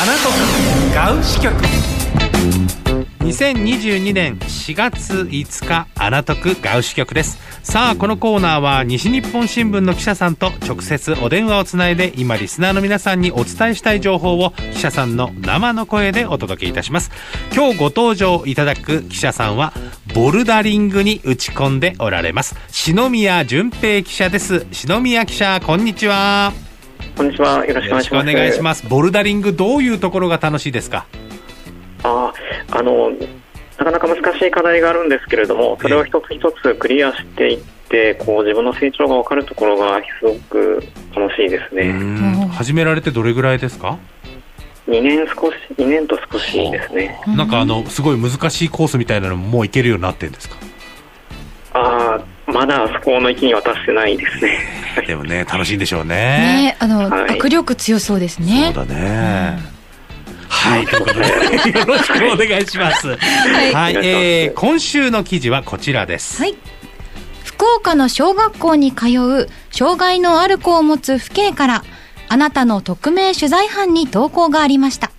あなたガウ支局。2022年4月5日アナトクガウ支局です。さあこのコーナーは西日本新聞の記者さんと直接お電話をつないで今リスナーの皆さんにお伝えしたい情報を記者さんの生の声でお届けいたします。今日ご登場いただく記者さんはボルダリングに打ち込んでおられます。篠宮純平記者です。篠宮記者こんにちは。こんにちは。よろしくお願いします。お願いします。ボルダリングどういうところが楽しいですか？ああのなかなか難しい課題があるんですけれども、それを一つ一つクリアしていって、こう自分の成長が分かるところがすごく楽しいですね。始められてどれぐらいですか？2年少し、2年と少しですね。なんかあの、すごい難しいコースみたいなのももういけるようになってるんですか？ああ、まだそこの域には達してないですね。でもね、楽しいんでしょうね。ねあの、はい、握力強そうですね。そうだね。うんはい、ということで、よろしくお願いします。はい、はい、えー、今週の記事はこちらです。はい。福岡の小学校に通う障害のある子を持つ父兄から、あなたの匿名取材班に投稿がありました。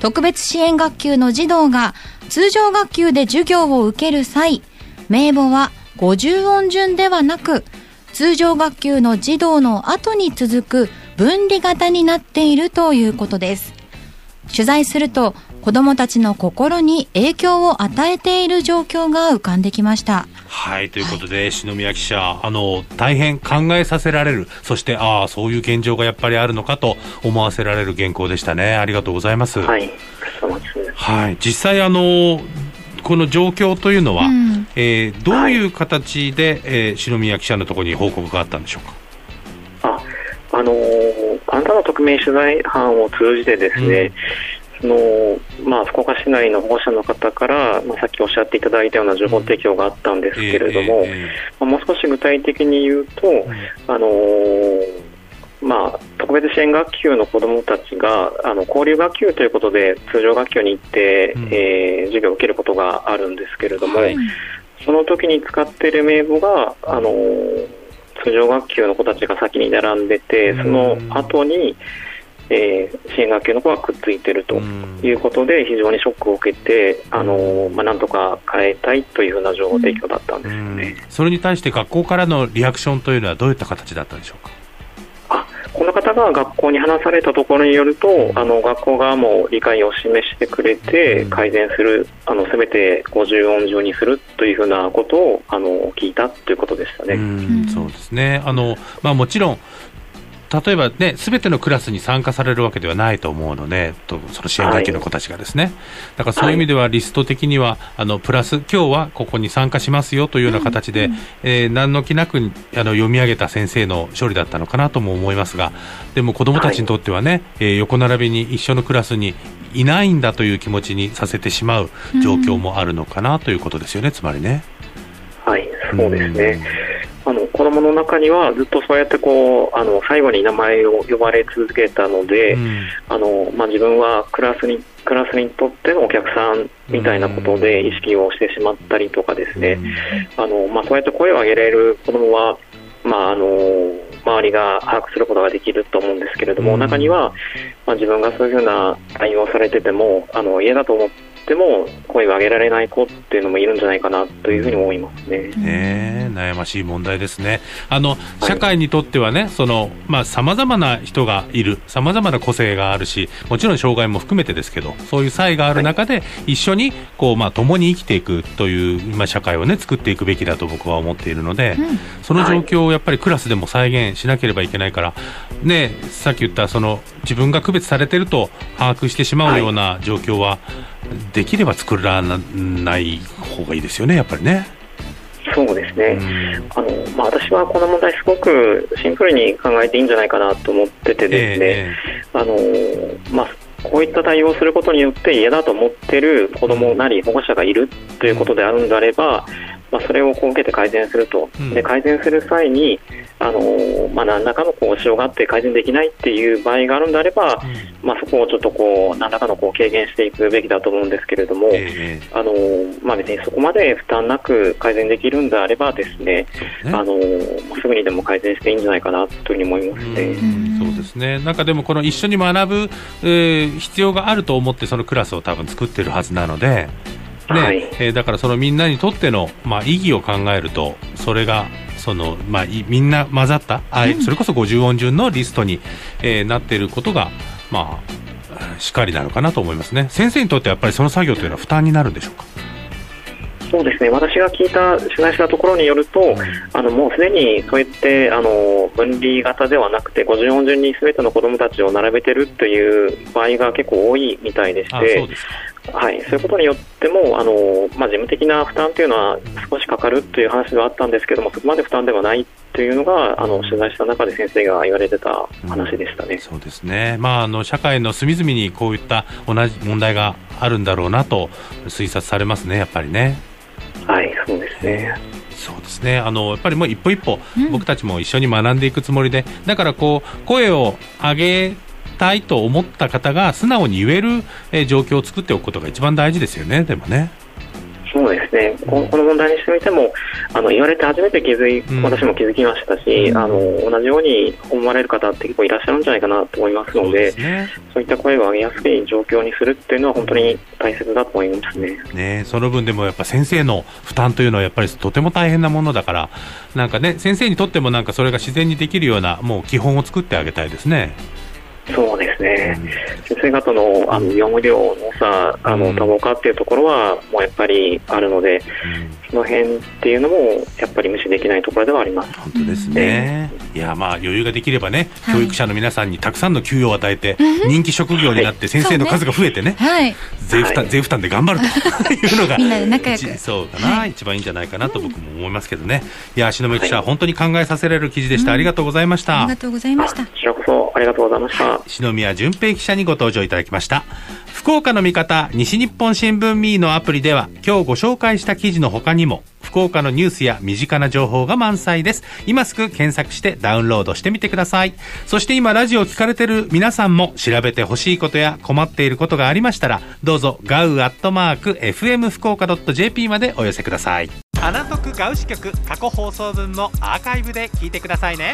特別支援学級の児童が通常学級で授業を受ける際、名簿は50音順ではなく、通常学級の児童の後に続く分離型になっているということです。取材すると子どもたちの心に影響を与えている状況が浮かんできました。はいということで、はい、篠宮記者あの大変考えさせられるそしてああそういう現状がやっぱりあるのかと思わせられる原稿でしたね。ありがとうございます。はい、はい、実際あのこの状況というのは、うん、えー、どういう形で、はい、えー、篠宮記者のところに報告があったんでしょうか？あのあなたの匿名取材班を通じてですね、うん、そのまあ、福岡市内の保護者の方から、まあ、さっきおっしゃっていただいたような情報提供があったんですけれども、まあ、もう少し具体的に言うと、あのまあ、特別支援学級の子どもたちがあの交流学級ということで通常学級に行って、うん、えー、授業を受けることがあるんですけれども、はい、その時に使っている名簿が、あの通常学級の子たちが先に並んでて、その後に、えー、支援学級の子がくっついているということで、非常にショックを受けて、あのまあ、なんとか変えたいというふうな情報提供だったんですよね、それに対して学校からのリアクションというのは、どういった形だったでしょうか？方が学校に話されたところによると、あの学校側も理解を示してくれて、改善する、あのべて50音順にするというふうなことをあの聞いたということでしたね。うそうですねあの、まあ、もちろん例えばね、すべてのクラスに参加されるわけではないと思うので、とその支援学級の子たちがですね、はい、だからそういう意味では、リスト的には、あのプラス、今日はここに参加しますよというような形で、うん、えー、何の気なくあの読み上げた先生の処理だったのかなとも思いますが、でも子どもたちにとってはね、はい、えー、横並びに一緒のクラスにいないんだという気持ちにさせてしまう状況もあるのかなということですよね、つまりね。はい、そうですね。子供の中にはずっとそうやってこうあの最後に名前を呼ばれ続けたので、うん、あのまあ、自分はクラスにクラスにとってのお客さんみたいなことで意識をしてしまったりとかですね、うん、あのまあ、そうやって声を上げられる子供は、まあ、あの周りが把握することができると思うんですけれども、うん、中には、まあ、自分がそういうふうな対応されててもあの嫌だと思ってっても声を上げられない子っていうのもいるんじゃないかなというふうに思いますね。ね悩ましい問題ですね。あの社会にとってはね、そのまあ様々な人がいる、様々な個性があるし、もちろん障害も含めてですけど、そういう差異がある中で一緒にこうまあ共に生きていくというまあ社会をね作っていくべきだと僕は思っているので、うん、その状況をやっぱりクラスでも再現しなければいけないから、ねさっき言ったその自分が区別されてると把握してしまうような状況は、できれば作らない方がいいですよね、やっぱりね。そうですね、あのまあ、私はこの問題、すごくシンプルに考えていいんじゃないかなと思ってて、ですね、えー、あのまあ、こういった対応をすることによって嫌だと思っている子どもなり保護者がいるということであるんであれば、まあ、それをこう受けて改善すると、うん。で改善する際に、あのまあ、何らかのこう支障があって改善できないっていう場合があるんであれば、まあ、そこをちょっとこう何らかのこう軽減していくべきだと思うんですけれども、ええ。あのまあ、別にそこまで負担なく改善できるんであればですね、ね。あのまあすぐにでも改善していいんじゃないかなというふうに思いますね。うん。そうですね。なんかでもこの一緒に学ぶ、えー必要があると思ってそのクラスを多分作ってるはずなので、ねはい。えーだからそのみんなにとっての、まあ、意義を考えるとそれがその、まあ、いみんな混ざった、あそれこそ50音順のリストに、えーなっていることが、まあ、しっかりなのかなと思いますね。先生にとってやっぱりその作業というのは負担になるんでしょうか？そうですね。私が聞いた取材したところによると、あのもうすでにそうやってあの分離型ではなくて50音順にすべての子どもたちを並べてるという場合が結構多いみたいでしあそうてですかはい、そういうことによってもあの、まあ、事務的な負担というのは少しかかるという話ではあったんですけどもそこまで負担ではないというのがあの取材した中で先生が言われてた話でしたね。そうですね、まあ、あの社会の隅々にこういった同じ問題があるんだろうなと推察されますね、やっぱりね。はい、そうですね。そうですねあのやっぱりもう一歩一歩、うん僕たちも一緒に学んでいくつもりでだからこう声を上げたいと思った方が素直に言える、えー状況を作っておくことが一番大事ですよねでもね。そうですねここの問題にしてみてもあの言われて初めて気づい、うん私も気づきましたし、うんあの同じように思われる方って結構いらっしゃるんじゃないかなと思いますのそうでねそういった声を上げやすい状況にするっていうのは本当に大切だと思いますね。ねその分でもやっぱ先生の負担というのはやっぱりとても大変なものだからなんかね先生にとってもなんかそれが自然にできるようなもう基本を作ってあげたいですね。そうですね、うん。先生方のあの業務量の差、あうん。の多忙化っていうところは、もうやっぱりあるので、その辺っていうのも、やっぱり無視できないところではあります。本当ですね、いやまあ余裕ができればね、はい。教育者の皆さんにたくさんの給与を与えて、人気職業になって先生の数が増えてね、はい。税負担、はい。税負担で頑張ると いうのがみんなで仲良く。一そうかな、一番いいんじゃないかなと僕も思いますけどね。いや篠宮記者、本当に考えさせられる記事でした、ありがとうございました。ありがとうございましたあ。りがとうございました。篠宮純平記者にご登場いただきました。福岡の味方西日本新聞ミーのアプリでは今日ご紹介した記事の他にも福岡のニュースや身近な情報が満載です。今すぐ検索してダウンロードしてみてください。そして今ラジオを聞かれてる皆さんも調べてほしいことや困っていることがありましたらどうぞガウアットマーク FM 福岡 .jp までお寄せください。アナトクガウ支局過去放送分もアーカイブで聞いてくださいね